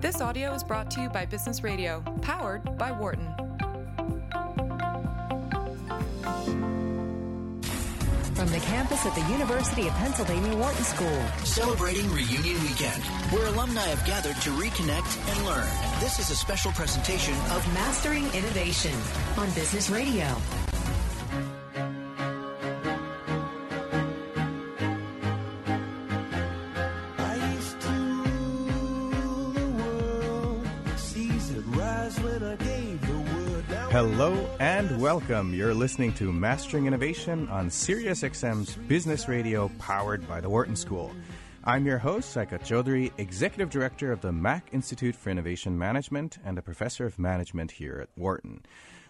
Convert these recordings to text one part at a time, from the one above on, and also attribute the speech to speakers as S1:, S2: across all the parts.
S1: This audio is brought to you by Business Radio, powered by Wharton.
S2: From the campus at the University of Pennsylvania Wharton School.
S3: Celebrating Reunion Weekend, where alumni have gathered to reconnect and learn. This is a special presentation of
S2: Mastering Innovation on Business Radio.
S4: Hello and welcome. You're listening to Mastering Innovation on SiriusXM's Business Radio powered by the Wharton School. I'm your host, Saikat Chaudhuri, Executive Director of the Mack Institute for Innovation Management and a Professor of Management here at Wharton.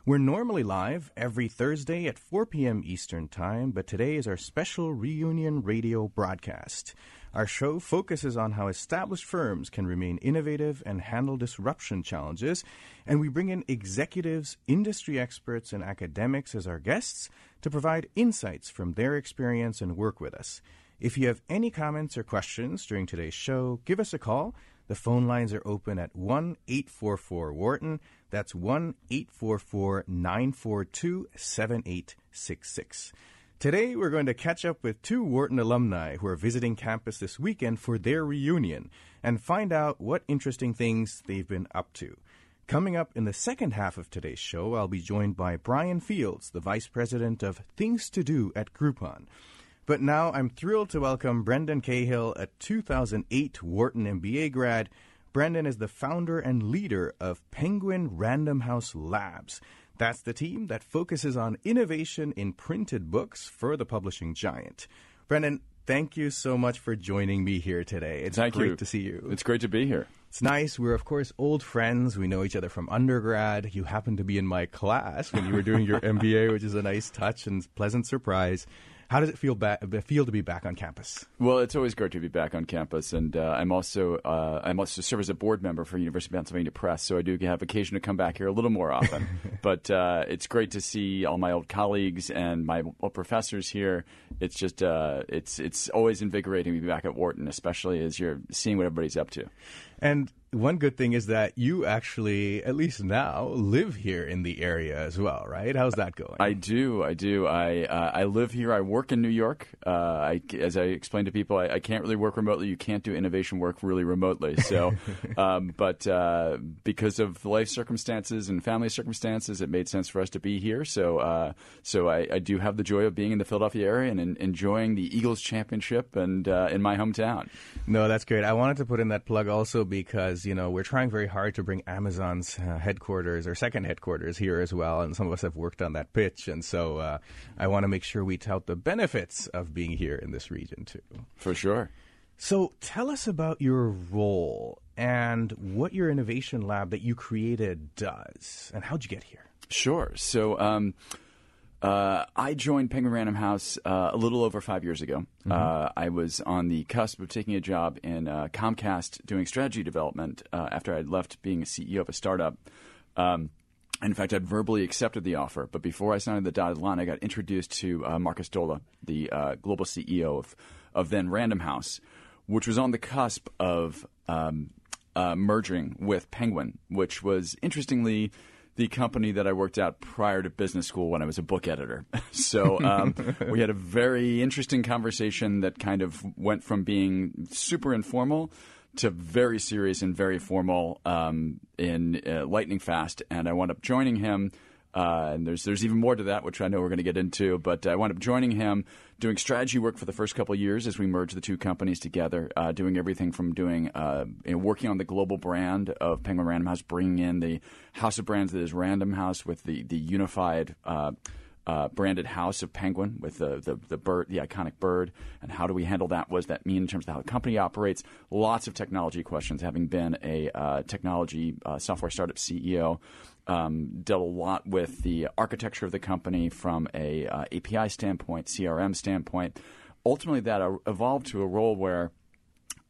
S4: We're normally live every Thursday at 4 p.m. Eastern Time, but today is our special reunion radio broadcast. Our show focuses on how established firms can remain innovative and handle disruption challenges, and we bring in executives, industry experts, and academics as our guests to provide insights from their experience and work with us. If you have any comments or questions during today's show, give us a call. The phone lines are open at 1 844 Wharton. That's 1 844 942 7866. Today, we're going to catch up with two Wharton alumni who are visiting campus this weekend for their reunion and find out what interesting things they've been up to. Coming up in the second half of today's show, I'll be joined by Brian Fields, the Vice President of Things to Do at Groupon. But now I'm thrilled to welcome Brendan Cahill, a 2008 Wharton MBA grad. Brendan is the founder and leader of Penguin Random House Labs. That's the team that focuses on innovation in printed books for the publishing giant. Brendan, thank you so much for joining me here today. It's
S5: Thank
S4: great
S5: you.
S4: to see you.
S5: It's great to be here.
S4: It's nice. We're, of course, old friends. We know each other from undergrad. You happened to be in my class when you were doing your MBA, which is a nice touch and pleasant surprise. How does it feel, feel to be back on campus?
S5: Well, it's always great to be back on campus, and uh, I'm also uh, I'm also serve as a board member for University of Pennsylvania Press, so I do have occasion to come back here a little more often. but uh, it's great to see all my old colleagues and my old professors here. It's just uh, it's it's always invigorating to be back at Wharton, especially as you're seeing what everybody's up to.
S4: And one good thing is that you actually, at least now, live here in the area as well, right? How's that going?
S5: I do, I do. I uh, I live here. I work in New York. Uh, I, as I explained to people, I, I can't really work remotely. You can't do innovation work really remotely. So, um, but uh, because of life circumstances and family circumstances, it made sense for us to be here. So, uh, so I, I do have the joy of being in the Philadelphia area and en- enjoying the Eagles championship and uh, in my hometown.
S4: No, that's great. I wanted to put in that plug also because, you know, we're trying very hard to bring Amazon's uh, headquarters or second headquarters here as well. And some of us have worked on that pitch. And so uh, I want to make sure we tout the benefits of being here in this region too.
S5: For sure.
S4: So tell us about your role and what your innovation lab that you created does and how'd you get here?
S5: Sure. So um, uh, I joined Penguin Random House uh, a little over five years ago. Uh, I was on the cusp of taking a job in uh, Comcast doing strategy development uh, after I'd left being a CEO of a startup. Um, in fact, I'd verbally accepted the offer, but before I signed the dotted line, I got introduced to uh, Markus Dohle, the uh, global CEO of, of then Random House, which was on the cusp of um, uh, merging with Penguin, which was interestingly the company that I worked at prior to business school when I was a book editor. so um, we had a very interesting conversation that kind of went from being super informal to very serious and very formal um, in uh, lightning fast. And I wound up joining him. Uh, and there's there's even more to that, which I know we're going to get into. But I wound up joining him, doing strategy work for the first couple of years as we merged the two companies together, uh, doing everything from doing uh, you know, working on the global brand of Penguin Random House, bringing in the house of brands that is Random House with the the unified. Uh, uh, branded house of Penguin with the, the the bird, the iconic bird, and how do we handle that? Does that mean in terms of how the company operates? Lots of technology questions. Having been a uh, technology uh, software startup CEO, um, dealt a lot with the architecture of the company from a uh, API standpoint, CRM standpoint. Ultimately, that uh, evolved to a role where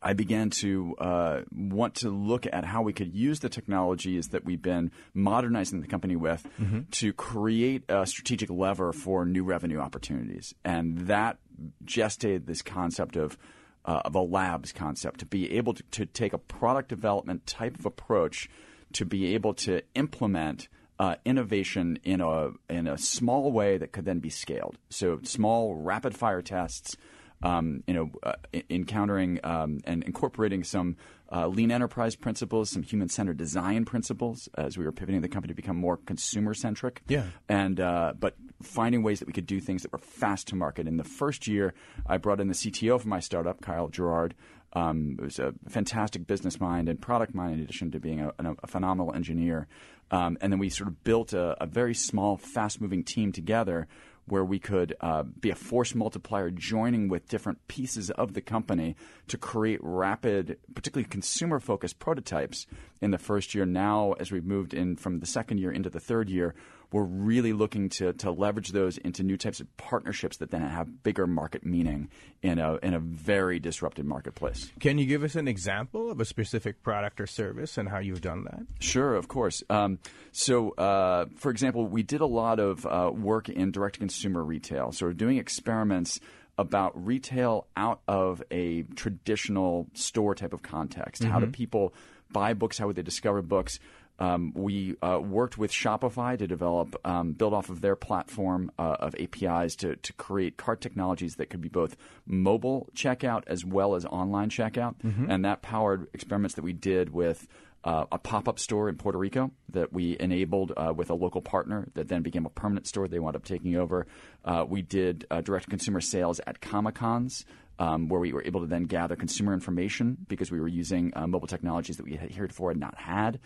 S5: I began to uh, want to look at how we could use the technologies that we've been modernizing the company with to create a strategic lever for new revenue opportunities. And that gestated this concept of uh, of a labs concept to be able to, to take a product development type of approach to be able to implement uh, innovation in a in a small way that could then be scaled. So small, rapid fire tests. Um, you know, uh, encountering um, and incorporating some uh, lean enterprise principles, some human centered design principles, as we were pivoting the company to become more consumer centric.
S4: Yeah.
S5: And uh, but finding ways that we could do things that were fast to market. In the first year, I brought in the CTO for my startup, Kyle Gerard. Um, it was a fantastic business mind and product mind, in addition to being a, a phenomenal engineer. Um, and then we sort of built a, a very small, fast moving team together where we could uh, be a force multiplier joining with different pieces of the company to create rapid, particularly consumer focused prototypes in the first year. Now, as we've moved in from the second year into the third year, we're really looking to, to leverage those into new types of partnerships that then have bigger market meaning in a, in a very disrupted marketplace.
S4: Can you give us an example of a specific product or service and how you've done that?
S5: Sure, of course. Um, so, uh, for example, we did a lot of uh, work in direct consumer retail. So, we're doing experiments about retail out of a traditional store type of context. How do people buy books? How would they discover books? Um, we uh, worked with Shopify to develop, um, build off of their platform uh, of APIs to, to create cart technologies that could be both mobile checkout as well as online checkout. And that powered experiments that we did with uh, a pop up store in Puerto Rico that we enabled uh, with a local partner that then became a permanent store they wound up taking over. Uh, we did uh, direct consumer sales at Comic Cons. Um, where we were able to then gather consumer information because we were using uh, mobile technologies that we had heretofore had not had.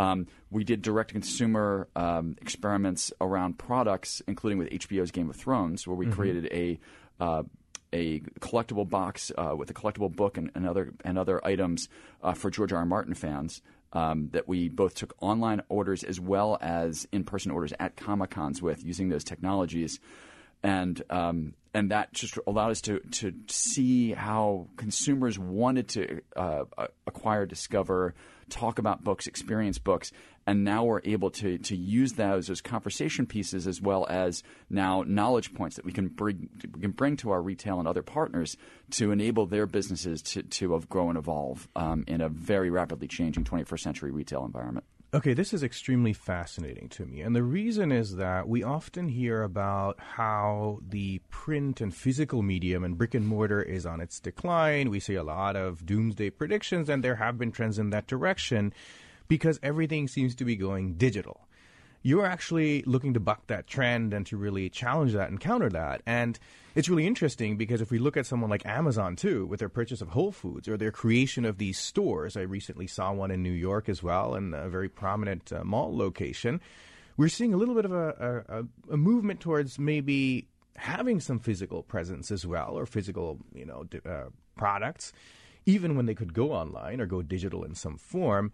S5: Um, we did direct consumer um, experiments around products, including with HBO's Game of Thrones, where we created a uh, a collectible box uh, with a collectible book and, and other and other items uh, for George R. R. Martin fans. Um, that we both took online orders as well as in-person orders at Comic Cons with using those technologies, and um, and that just allowed us to to see how consumers wanted to uh, acquire, discover, talk about books, experience books, and now we're able to to use those as conversation pieces as well as now knowledge points that we can bring we can bring to our retail and other partners to enable their businesses to to grow and evolve um, in a very rapidly changing 21st century retail environment.
S4: Okay, this is extremely fascinating to me. And the reason is that we often hear about how the print and physical medium and brick and mortar is on its decline. We see a lot of doomsday predictions, and there have been trends in that direction because everything seems to be going digital. You're actually looking to buck that trend and to really challenge that and counter that. And it's really interesting because if we look at someone like Amazon too, with their purchase of Whole Foods or their creation of these stores, I recently saw one in New York as well, and a very prominent uh, mall location. We're seeing a little bit of a, a, a movement towards maybe having some physical presence as well, or physical, you know, uh, products, even when they could go online or go digital in some form.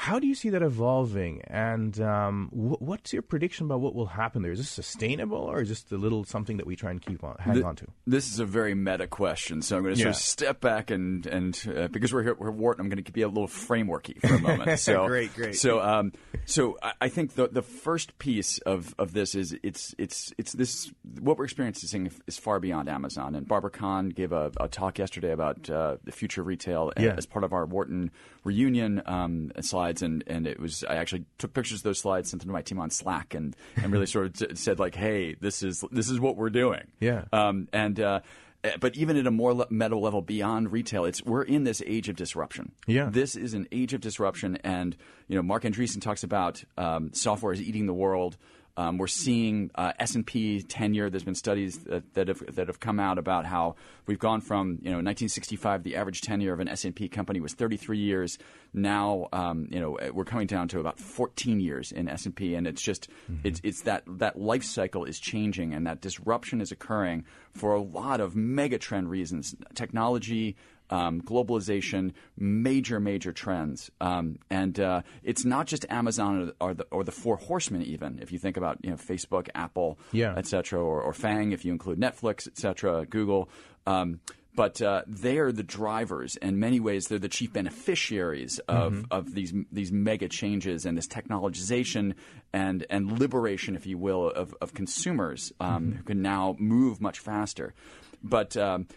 S4: How do you see that evolving? And um, wh- what's your prediction about what will happen there? Is this sustainable, or is this a little something that we try and keep on hang
S5: Th-
S4: on to?
S5: This is a very meta question, so I'm going to sort of step back and and uh, because we're here, we're Wharton, I'm going to be a little frameworky for a moment. So
S4: Great, great.
S5: So um, so I, I think the the first piece of, of this is it's it's it's this what we're experiencing is far beyond Amazon. And Barbara Kahn gave a, a talk yesterday about uh, the future of retail
S4: Yeah.
S5: as part of our Wharton reunion um, slides, and, and it was I actually took pictures of those slides, sent them to my team on Slack, and, and really sort of t- said like, hey, this is this is what we're doing.
S4: Yeah.
S5: Um, and uh, but even at a more le- meta level beyond retail, it's we're in this age of disruption.
S4: Yeah.
S5: This is an age of disruption, and you know, Marc Andreessen talks about um, software is eating the world. Um, we're seeing uh, S and P ten year. There's been studies that, that have that have come out about how we've gone from you know 1965. The average tenure of an S and P company was 33 years. Now um, you know we're coming down to about 14 years in S and P, and it's just it's it's that that life cycle is changing, and that disruption is occurring for a lot of mega trend reasons. Technology um, globalization, major, major trends. Um, and uh, it's not just Amazon or, or, the, or the four horsemen, even if you think about you know Facebook, Apple,
S4: Yeah.
S5: et cetera, or, or FANG if you include Netflix, et cetera, Google. Um, but uh, they are the drivers. In many ways, they're the chief beneficiaries of, of these these mega changes and this technologization and and liberation, if you will, of, of consumers um, who can now move much faster. But um,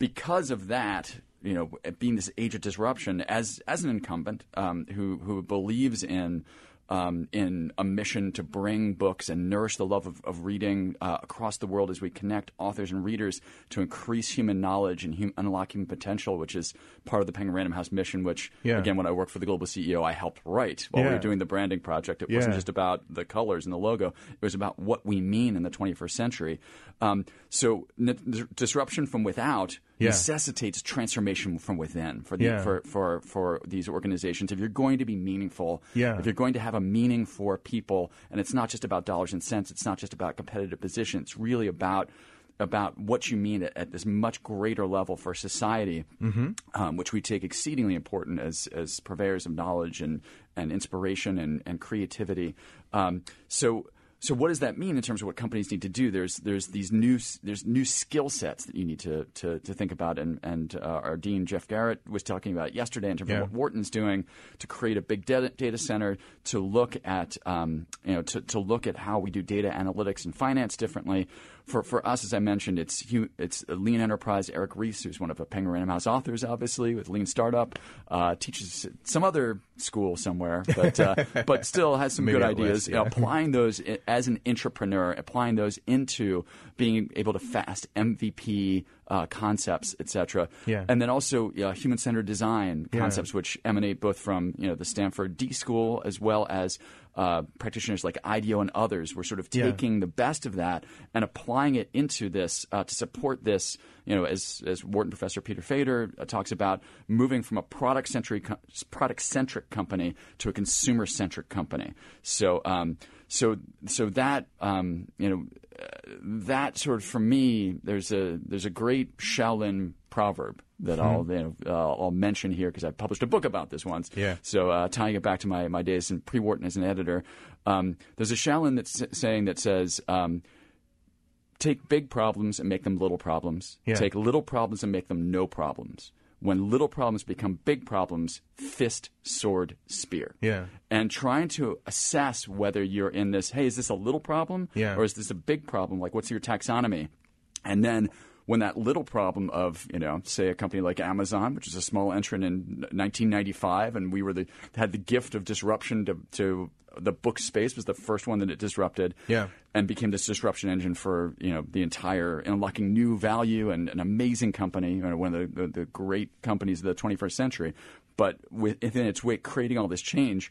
S5: because of that, you know, being this age of disruption, as as an incumbent um, who who believes in um, in a mission to bring books and nourish the love of, of reading uh, across the world as we connect authors and readers to increase human knowledge and hum- unlock human potential, which is part of the Penguin Random House mission. Which,
S4: Yeah.
S5: again, when I worked for the Global CEO, I helped write while we were doing the branding project. It wasn't just about the colors and the logo; it was about what we mean in the 21st century. Um, so, n- disruption from without
S4: Yeah.
S5: necessitates transformation from within for the
S4: Yeah.
S5: for, for for these organizations. If you're going to be meaningful,
S4: Yeah.
S5: if you're going to have a meaning for people, and it's not just about dollars and cents, it's not just about competitive position. It's really about about what you mean at, at this much greater level for society,
S4: Mm-hmm.
S5: um, which we take exceedingly important as as purveyors of knowledge and and inspiration and and creativity. Um, so. So what does that mean in terms of what companies need to do? There's there's these new there's new skill sets that you need to to, to think about, and and uh, our dean Geoff Garrett was talking about yesterday in terms
S4: Yeah.
S5: of what Wharton's doing to create a big data, data center to look at um, you know to, to look at how we do data analytics and finance differently. For for us, as I mentioned, it's it's a lean enterprise. Eric Ries, who's one of the Penguin Random House authors, obviously with Lean Startup, uh, teaches some other school somewhere, but uh, but still has some
S4: Maybe
S5: good ideas. know,
S4: yeah.
S5: applying those as an entrepreneur, applying those into being able to fast MVP uh, concepts, etc.
S4: Yeah.
S5: And then also uh, human-centered design
S4: Yeah.
S5: concepts, which emanate both from you know the Stanford D School as well as uh, practitioners like IDEO and others. We're sort of
S4: Yeah.
S5: taking the best of that and applying it into this uh, to support this. You know, as as Wharton professor Peter Fader uh, talks about, moving from a product centric product centric company to a consumer centric company. So um, so so that um, you know that sort of for me, there's a there's a great Shaolin proverb that I'll you know, uh, I'll mention here because I published a book about this once.
S4: Yeah.
S5: So uh, tying it back to my my days in pre Wharton as an editor, um, there's a Shaolin that's saying that says. Um, Take big problems and make them little problems.
S4: Yeah.
S5: Take little problems and make them no problems. When little problems become big problems, fist, sword, spear
S4: Yeah.
S5: and trying to assess whether you're in this hey is this a little problem
S4: Yeah.
S5: or is this a big problem like what's your taxonomy and then when that little problem of you know say a company like Amazon which is a small entrant in 1995 and we were the had the gift of disruption to, to the book space was the first one that it disrupted
S4: Yeah.
S5: and became this disruption engine for you know the entire unlocking new value and an amazing company, you know, one of the, the, the great companies of the 21st century. But within its wake, creating all this change.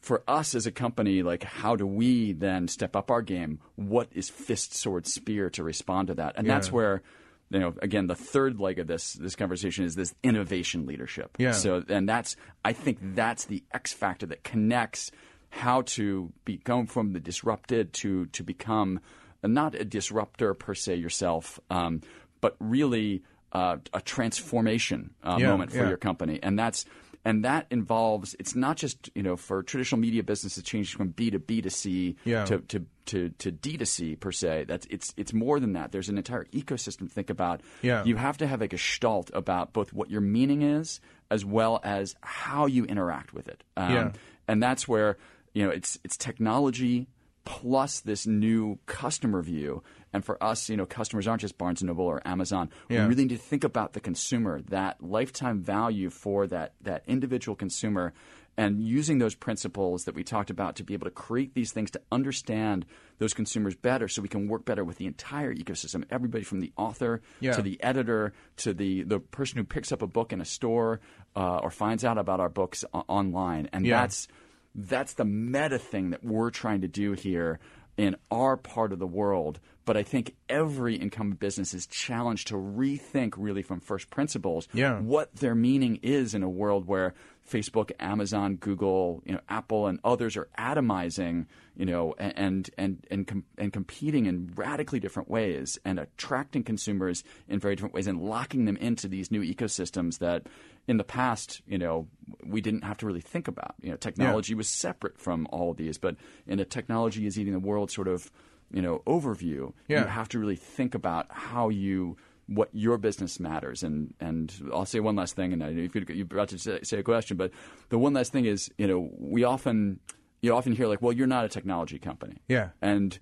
S5: For us as a company, like how do we then step up our game? What is fist, sword, spear to respond to that? And that's where you know again the third leg of this this conversation is this innovation leadership.
S4: Yeah.
S5: So and that's I think that's the X factor that connects how to become from the disrupted to to become not a disruptor per se yourself, um, but really uh, a transformation uh,
S4: Yeah,
S5: moment for
S4: yeah.
S5: your company, and that's and that involves it's not just you know for traditional media businesses changing from B to B to C
S4: Yeah.
S5: to, to to to D to C per se. That's it's it's more than that. There's an entire ecosystem to think about.
S4: Yeah.
S5: You have to have a gestalt about both what your meaning is as well as how you interact with it. Um,
S4: Yeah.
S5: And that's where you know it's it's technology plus this new customer view. And for us, you know, customers aren't just Barnes and Noble or Amazon.
S4: Yeah.
S5: We really need to think about the consumer, that lifetime value for that that individual consumer, and using those principles that we talked about to be able to create these things to understand those consumers better, so we can work better with the entire ecosystem. Everybody from the author
S4: Yeah.
S5: to the editor to the the person who picks up a book in a store uh, or finds out about our books o- online, and
S4: Yeah.
S5: that's that's the meta thing that we're trying to do here in our part of the world. But I think every incumbent business is challenged to rethink really from first principles
S4: Yeah.
S5: what their meaning is in a world where Facebook, Amazon, Google, you know, Apple, and others are atomizing, you know, and and and com- and competing in radically different ways and attracting consumers in very different ways and locking them into these new ecosystems that in the past, you know, we didn't have to really think about. You know, technology was separate from all of these, but in a technology is eating the world sort of, you know, overview,
S4: Yeah.
S5: you have to really think about how you what your business matters and and I'll say one last thing and I you're about to say, say a question but the one last thing is you know we often you often hear like well you're not a technology company
S4: Yeah.
S5: and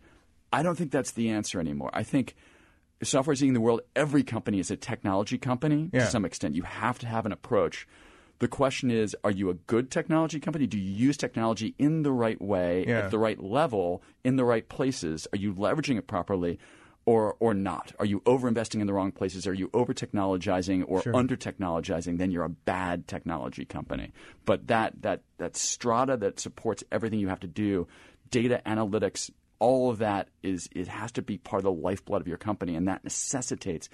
S5: I don't think that's the answer anymore I think software is eating the world. Every company is a technology company
S4: Yeah.
S5: to some extent. You have to have an approach. The question is, are you a good technology company? Do you use technology in the right way,
S4: Yeah.
S5: at the right level, in the right places? Are you leveraging it properly? Or, or not? Are you over investing in the wrong places? Are you over technologizing or under technologizing? Then you're a bad technology company. But that, that, that strata that supports everything you have to do, data analytics, all of that is it has to be part of the lifeblood of your company, and that necessitates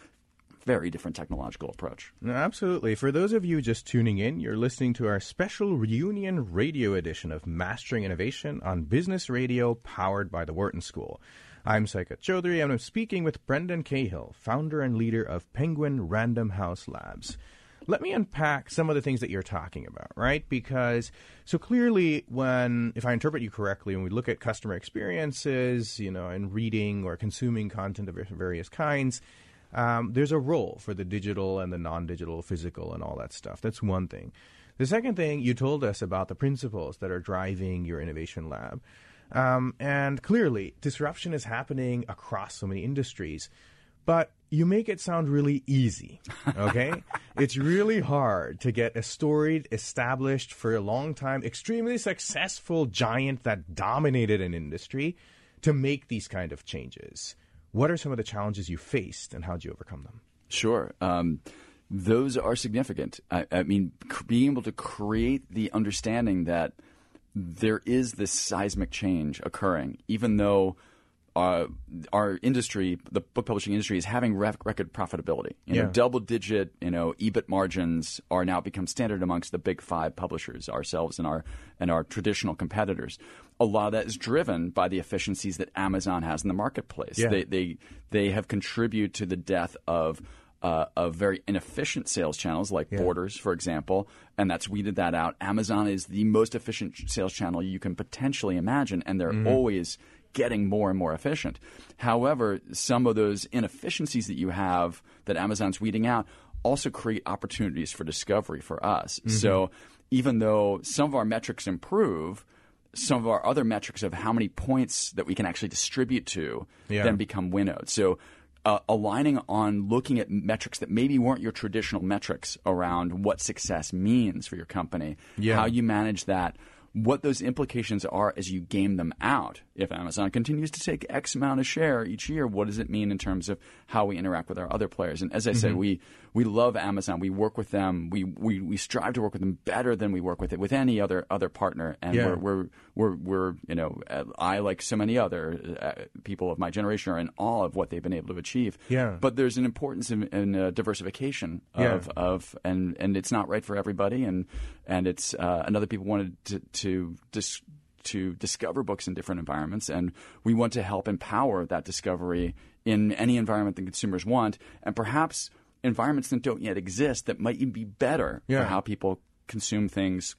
S5: very different technological approach.
S4: Absolutely. For those of you just tuning in, you're listening to our special reunion radio edition of Mastering Innovation on Business Radio powered by the Wharton School. I'm Saikat Chaudhuri and I'm speaking with Brendan Cahill, founder and leader of Penguin Random House Labs. Let me unpack some of the things that you're talking about, right? Because so clearly, when, if I interpret you correctly, when we look at customer experiences, you know, and reading or consuming content of various kinds, um, there's a role for the digital and the non-digital, physical, and all that stuff. That's one thing. The second thing you told us about the principles that are driving your innovation lab, um, and clearly disruption is happening across so many industries, but you make it sound really easy. Okay, it's really hard to get a storied, established for a long time, extremely successful giant that dominated an industry to make these kind of changes. What are some of the challenges you faced, and how did you overcome them?
S5: Sure. Um, those are significant. I, I mean, c- being able to create the understanding that there is this seismic change occurring, even though uh, our industry, the book publishing industry, is having rec- record profitability. You know, double-digit, you know, EBIT margins are now become standard amongst the big five publishers, ourselves and our and our traditional competitors. A lot of that is driven by the efficiencies that Amazon has in the marketplace.
S4: Yeah.
S5: They they they have contributed to the death of uh, of very inefficient sales channels like Borders, for example, and that's weeded that out. Amazon is the most efficient sales channel you can potentially imagine, and they're always getting more and more efficient. However, some of those inefficiencies that you have that Amazon's weeding out also create opportunities for discovery for us. So even though some of our metrics improve, some of our other metrics of how many points that we can actually distribute to
S4: Yeah.
S5: then become winnowed. So uh, aligning on looking at metrics that maybe weren't your traditional metrics around what success means for your company,
S4: Yeah.
S5: how you manage that, what those implications are as you game them out. If Amazon continues to take X amount of share each year, what does it mean in terms of how we interact with our other players? And as I
S4: Mm-hmm.
S5: said, we we love Amazon. We work with them. We, we we strive to work with them better than we work with it with any other other partner. And
S4: Yeah.
S5: we're, we're we're we're you know I like so many other uh, people of my generation are in awe of what they've been able to achieve.
S4: Yeah.
S5: But there's an importance in, in uh, diversification
S4: Yeah.
S5: of of and and it's not right for everybody and and it's uh, and other people wanted to to dis- to discover books in different environments and we want to help empower that discovery in any environment that consumers want and perhaps environments that don't yet exist that might even be better
S4: Yeah.
S5: for how people consume things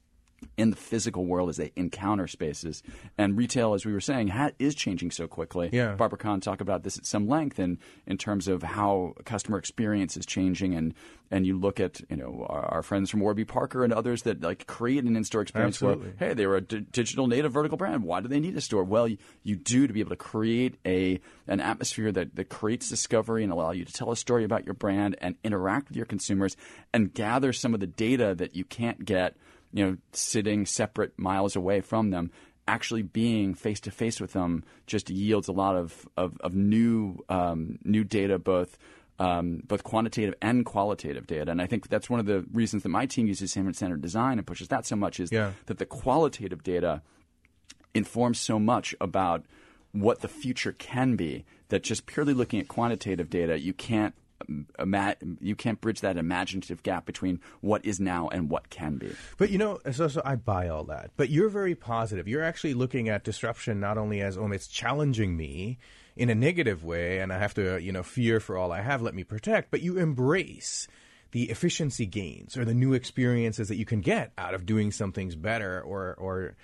S5: in the physical world as they encounter spaces. And retail, as we were saying, ha- is changing so quickly.
S4: Yeah.
S5: Barbara Kahn talked about this at some length in, in terms of how customer experience is changing. And, and you look at you know our, our friends from Warby Parker and others that like create an in-store experience
S4: Absolutely.
S5: where hey they were a d- digital native vertical brand. Why do they need a store? Well, you, you do to be able to create a an atmosphere that, that creates discovery and allow you to tell a story about your brand and interact with your consumers and gather some of the data that you can't get you know, sitting separate miles away from them, actually being face to face with them just yields a lot of of, of new um, new data, both um, both quantitative and qualitative data. And I think that's one of the reasons that my team uses human centered design and pushes that so much is
S4: Yeah.
S5: that the qualitative data informs so much about what the future can be that just purely looking at quantitative data, you can't you can't bridge that imaginative gap between what is now and what can be.
S4: But you know, so, so I buy all that. But you're very positive. You're actually looking at disruption not only as, oh, it's challenging me in a negative way, and I have to, you know, fear for all I have, let me protect, but you embrace the efficiency gains or the new experiences that you can get out of doing some things better or, or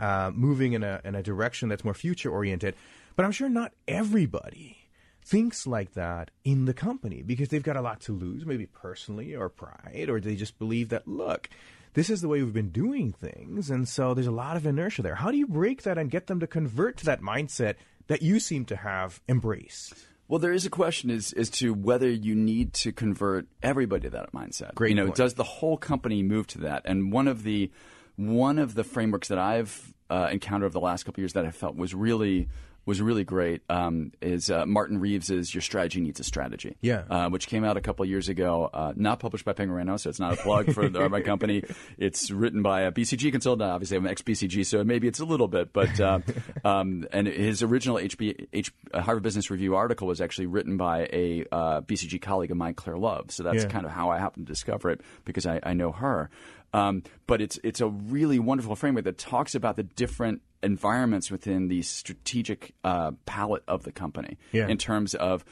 S4: uh, moving in a, in a direction that's more future oriented. But I'm sure not everybody thinks like that in the company because they've got a lot to lose, maybe personally or pride, or they just believe that, look, this is the way we've been doing things. And so there's a lot of inertia there. How do you break that and get them to convert to that mindset that you seem to have embraced?
S5: Well, there is a question as, as to whether you need to convert everybody to that mindset.
S4: Great
S5: You know,
S4: point.
S5: does the whole company move to that? And one of the one of the frameworks that I've uh, encountered over the last couple of years that I felt was really was really great um, is uh, Martin Reeves's "Your Strategy Needs a Strategy."
S4: Yeah.
S5: uh, which came out a couple of years ago. Uh, not published by Penguin so it's not a plug for the, my company. It's written by a BCG consultant. Obviously, I'm an ex BCG, so maybe it's a little bit. But uh, um, and his original HB, H, uh, Harvard Business Review article was actually written by a uh, BCG colleague of mine, Claire Love. So that's
S4: Yeah.
S5: kind of how I happened to discover it because I, I know her. Um, but it's it's a really wonderful framework that talks about the different environments within the strategic uh, palette of the company
S4: Yeah.
S5: in terms of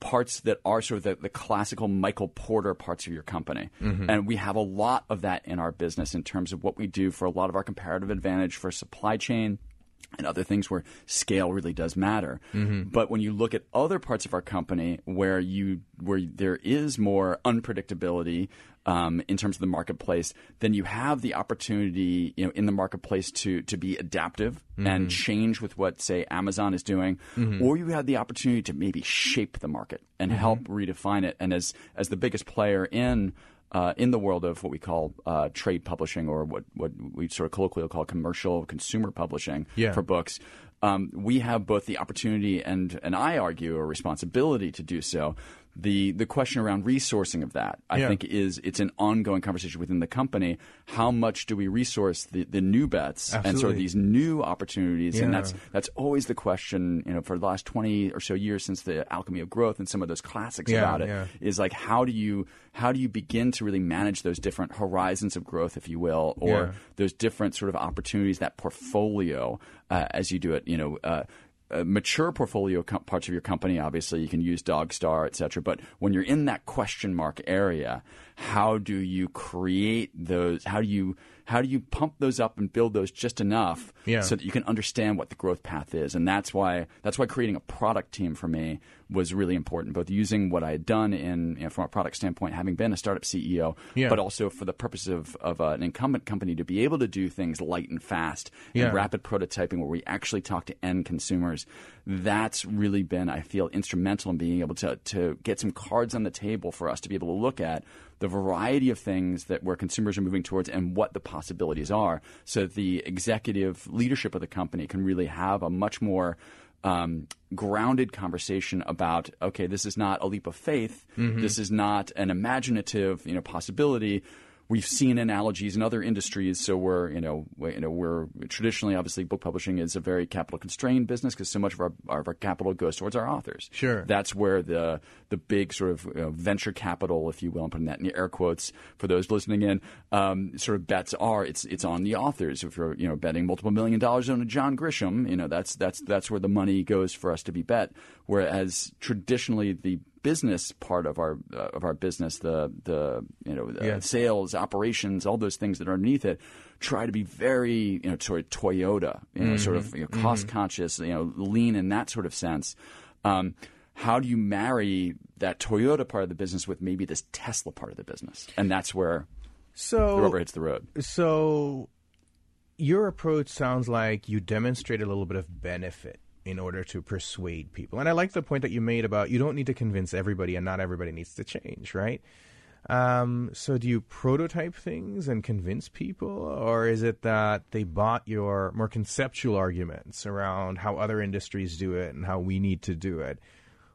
S5: parts that are sort of the, the classical Michael Porter parts of your company. And we have a lot of that in our business in terms of what we do for a lot of our comparative advantage for supply chain and other things where scale really does matter. Mm-hmm. But when you look at other parts of our company where you where there is more unpredictability um, in terms of the marketplace, then you have the opportunity, you know, in the marketplace to to be adaptive mm-hmm. and change with what, say, Amazon is doing, mm-hmm. or you have the opportunity to maybe shape the market and help redefine it. And as as the biggest player in uh, in the world of what we call uh, trade publishing, or what, what we sort of colloquially call commercial consumer publishing
S4: Yeah.
S5: for books, um, we have both the opportunity and, and I argue, a responsibility to do so. The the question around resourcing of that, I
S4: Yeah.
S5: think, is it's an ongoing conversation within the company. How much do we resource the, the new bets and sort of these new opportunities? And that's that's always the question. You know, for the last twenty or so years since the alchemy of growth and some of those classics
S4: Yeah,
S5: about it
S4: yeah.
S5: is like how do you how do you begin to really manage those different horizons of growth, if you will, or
S4: Yeah.
S5: those different sort of opportunities, that portfolio uh, as you do it. You know. Uh, mature portfolio com- parts of your company, obviously, you can use Dogstar, et cetera. But when you're in that question mark area, how do you create those? How do you how do you pump those up and build those just enough
S4: Yeah.
S5: so that you can understand what the growth path is? And that's why that's why creating a product team for me was really important, both using what I had done in you know, from a product standpoint, having been a startup CEO,
S4: Yeah.
S5: but also for the purpose of, of uh, an incumbent company to be able to do things light and fast
S4: Yeah.
S5: and rapid prototyping where we actually talk to end consumers. That's really been, I feel, instrumental in being able to, to get some cards on the table for us to be able to look at the variety of things that where consumers are moving towards and what the possibilities are so that the executive leadership of the company can really have a much more um, grounded conversation about okay, this is not a leap of faith. This is not an imaginative, you know, possibility. We've seen analogies in other industries, so we're you know we, you know we're traditionally obviously book publishing is a very capital constrained business because so much of our, of our capital goes towards our authors.
S4: Sure.
S5: that's where the the big sort of you know, venture capital, if you will, I'm putting that in air quotes for those listening in, um, sort of bets are. It's it's on the authors. If you're you know betting multiple million dollars on a John Grisham, you know that's that's that's where the money goes for us to be bet. Whereas traditionally the business part of our uh, of our business, the the you know the
S4: Yeah.
S5: sales, operations, all those things that are underneath it, try to be very you know sort of Toyota, you know, sort of you know, cost conscious, you know, lean in that sort of sense. Um, how do you marry that Toyota part of the business with maybe this Tesla part of the business? And that's where
S4: So
S5: the rubber hits the road.
S4: So, your approach sounds like you demonstrate a little bit of benefit in order to persuade people. And I like the point that you made about you don't need to convince everybody and not everybody needs to change, right? Um, so, do you prototype things and convince people, or is it that they bought your more conceptual arguments around how other industries do it and how we need to do it?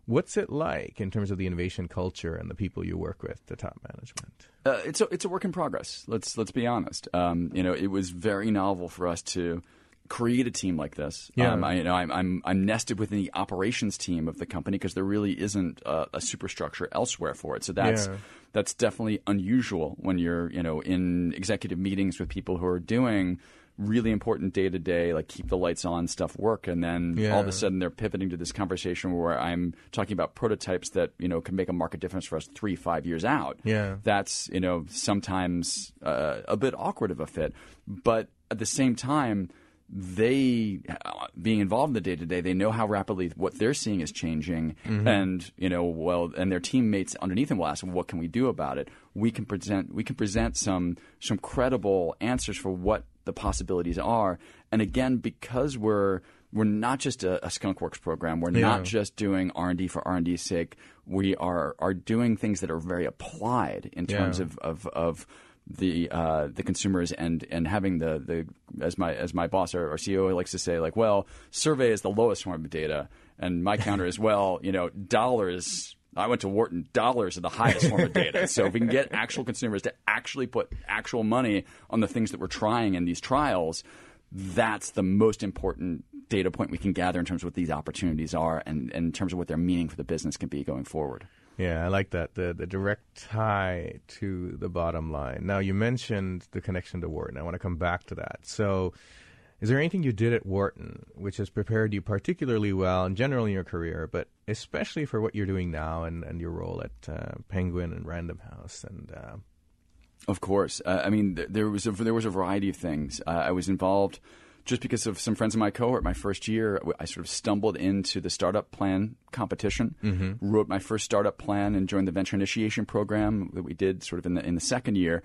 S4: What's it like in terms of the innovation culture and the people you work with, the top management?
S5: Uh, it's a it's a work in progress. Let's let's be honest. Um, you know, it was very novel for us to create a team like this.
S4: Yeah.
S5: Um, I, you know, I'm, I'm I'm nested within the operations team of the company because there really isn't a, a superstructure elsewhere for it. So that's
S4: Yeah.
S5: that's definitely unusual when you're you know in executive meetings with people who are doing really important day to day like keep the lights on stuff work and then all of a sudden they're pivoting to this conversation where I'm talking about prototypes that you know can make a market difference for us three five years out
S4: Yeah.
S5: that's you know sometimes uh, a bit awkward of a fit but at the same time they uh, being involved in the day to day they know how rapidly what they're seeing is changing and you know well and their teammates underneath them will ask what can we do about it we can present we can present some some credible answers for what the possibilities are and again because we're we're not just a, a skunkworks program. We're
S4: Yeah.
S5: not just doing R and D for R and D's sake. We are are doing things that are very applied in terms
S4: Yeah.
S5: of of, of the uh, the consumers and and having the the as my as my boss or, or CEO likes to say like well survey is the lowest form of data and my counter is well you know dollars I went to Wharton dollars are the highest form of data so if we can get actual consumers to actually put actual money on the things that we're trying in these trials that's the most important data point we can gather in terms of what these opportunities are and, and in terms of what their meaning for the business can be going forward.
S4: Yeah, I like that. The the direct tie to the bottom line. Now you mentioned the connection to Wharton. I want to come back to that. So is there anything you did at Wharton which has prepared you particularly well and generally in your career, but especially for what you're doing now and, and your role at uh, Penguin and Random House and uh,
S5: Of course, uh, I mean th- there was a, there was a variety of things. Uh, I was involved just because of some friends in my cohort. My first year, I sort of stumbled into the startup plan competition, mm-hmm. wrote my first startup plan, and joined the venture initiation program that we did sort of in the in the second year.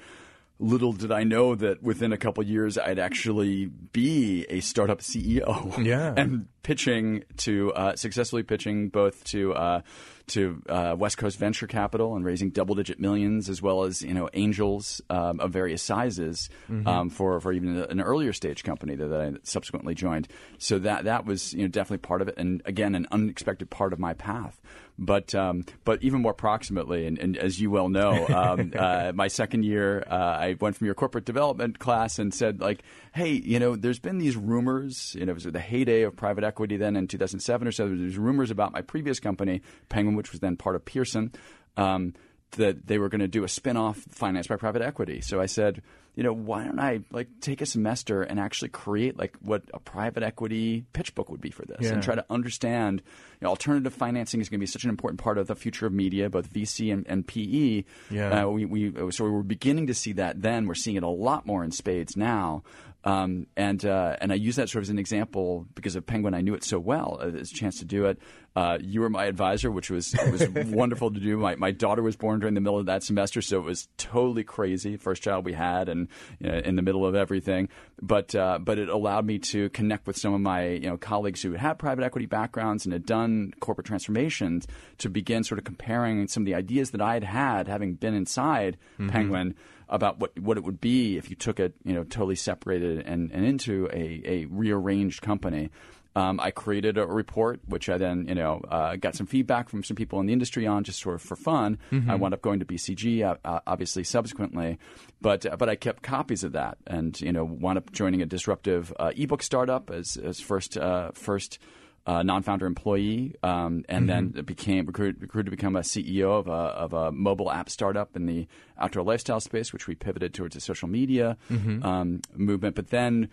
S5: Little did I know that within a couple years I'd actually be a startup CEO.
S4: Yeah.
S5: and pitching to uh, successfully pitching both to uh, to uh, West Coast venture capital and raising double digit millions, as well as you know angels um, of various sizes um, for for even an earlier stage company that, that I subsequently joined. So that that was you know definitely part of it, and again an unexpected part of my path. But um, but even more proximately, and, and as you well know, um, uh, my second year, uh, I went from your corporate development class and said like, hey, you know, there's been these rumors. You know, it was the heyday of private equity then in 2007 or so. There There's rumors about my previous company, Penguin, which was then part of Pearson. Um, that they were going to do a spin-off financed by private equity. So I said, you know, why don't I like take a semester and actually create like what a private equity pitch book would be for this
S4: Yeah.
S5: and try to understand you know, alternative financing is going to be such an important part of the future of media, both VC and, and PE.
S4: Yeah.
S5: Uh, we, we so we were beginning to see that then. We're seeing it a lot more in spades now. Um, and uh, and I use that sort of as an example because of Penguin. I knew it so well. Uh, There's a chance to do it. Uh, you were my advisor, which was was wonderful to do. My my daughter was born during the middle of that semester, so it was totally crazy. First child we had, and you know, in the middle of everything. But uh, but it allowed me to connect with some of my you know colleagues who had private equity backgrounds and had done corporate transformations to begin sort of comparing some of the ideas that I had had, having been inside Penguin about what what it would be if you took it, you know, totally separated and, and into a, a rearranged company. Um, I created a report, which I then, you know, uh, got some feedback from some people in the industry on, just sort of for fun. I wound up going to BCG, uh, uh, obviously subsequently, but uh, but I kept copies of that, and you know, wound up joining a disruptive uh, ebook startup as as first uh, first uh, non-founder employee, um, and then became recruited, recruited to become a CEO of a, of a mobile app startup in the outdoor lifestyle space, which we pivoted towards a social media um, movement. But then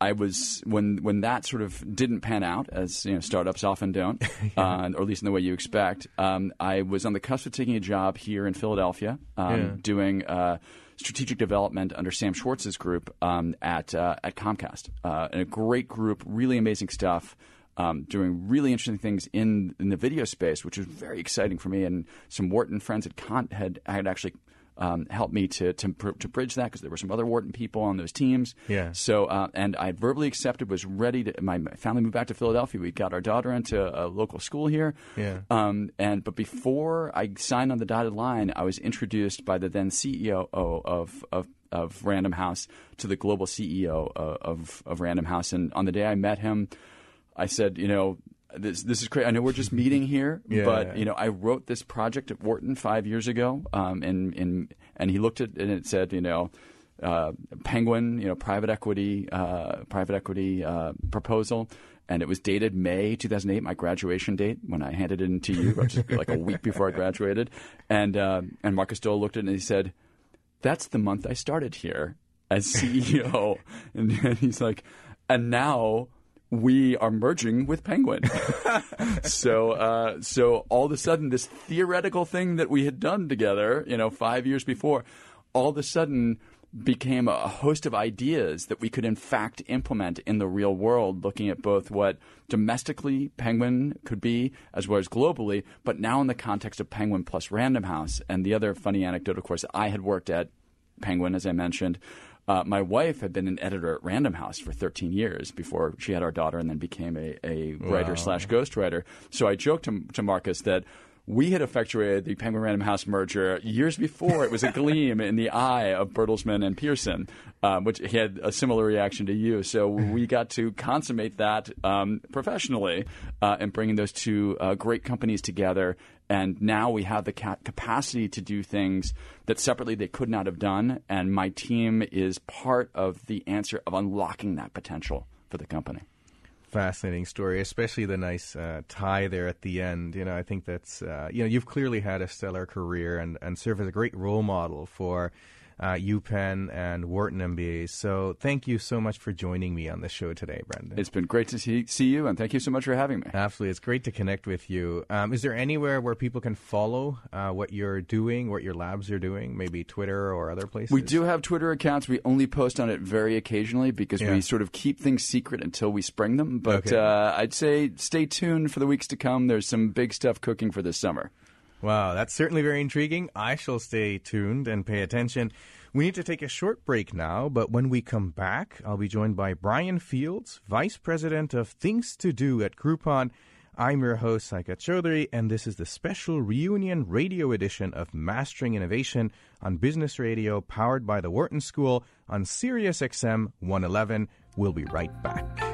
S5: I was when when that sort of didn't pan out, as you know, startups often don't, uh, or at least in the way you expect. Um, I was on the cusp of taking a job here in Philadelphia, um,
S4: Yeah.
S5: doing. Uh, strategic development under Sam Schwartz's group um, at uh, at Comcast. Uh, and a great group, really amazing stuff. Um, doing really interesting things in in the video space, which was very exciting for me. And some Wharton friends had con- had had actually um, helped me to to, to bridge that because there were some other Wharton people on those teams.
S4: Yeah.
S5: So uh, and I verbally accepted, was ready to. My family moved back to Philadelphia. We got our daughter into a local school here.
S4: Yeah.
S5: Um, and but before I signed on the dotted line, I was introduced by the then CEO of of of Random House to the global CEO of, of of Random House. And on the day I met him, I said, you know. This, this is great. I know we're just meeting here,
S4: Yeah.
S5: but you know, I wrote this project at Wharton five years ago, um, and, and and he looked at it and it said, you know, uh, Penguin, you know, private equity, uh, private equity uh, proposal, and it was dated May 2008, my graduation date when I handed it in to you, which is like a week before I graduated, and uh, and Markus Dohle looked at it and he said, "That's the month I started here as CEO," and, and he's like, "And now." We are merging with Penguin, so uh, so all of a sudden, this theoretical thing that we had done together, you know, five years before, all of a sudden became a host of ideas that we could in fact implement in the real world, looking at both what domestically Penguin could be as well as globally, but now in the context of Penguin plus Random House. And the other funny anecdote, of course, I had worked at Penguin, as I mentioned. Uh, my wife had been an editor at Random House for 13 years before she had our daughter, and then became a, a writer slash ghostwriter. So I joked to, to Markus that we had effectuated the Penguin Random House merger years before it was a gleam in the eye of Bertelsmann and Pearson, um, which had a similar reaction to you. So we got to consummate that um, professionally uh, and bringing those two uh, great companies together. And now we have the ca- capacity to do things that separately they could not have done. And my team is part of the answer of unlocking that potential for the company
S4: fascinating story, especially the nice uh, tie there at the end. You know, I think that's uh, you know you've clearly had a stellar career and and serve as a great role model for uh, UPenn and Wharton MBAs. So thank you so much for joining me on the show today, Brendan.
S5: It's been great to see, see you, and thank you so much for having me.
S4: Absolutely. It's great to connect with you. Um, is there anywhere where people can follow uh, what you're doing, what your labs are doing, maybe Twitter or other places?
S5: We do have Twitter accounts. We only post on it very occasionally because
S4: Yeah.
S5: we sort of keep things secret until we spring them. But
S4: Okay.
S5: uh, I'd say stay tuned for the weeks to come. There's some big stuff cooking for this summer.
S4: Wow, that's certainly very intriguing. I shall stay tuned and pay attention. We need to take a short break now, but when we come back, I'll be joined by Brian Fields, Vice President of Things to Do at Groupon. I'm your host, Saikat Chaudhuri, and this is the special reunion radio edition of Mastering Innovation on Business Radio, powered by the Wharton School on Sirius XM 111. We'll be right back.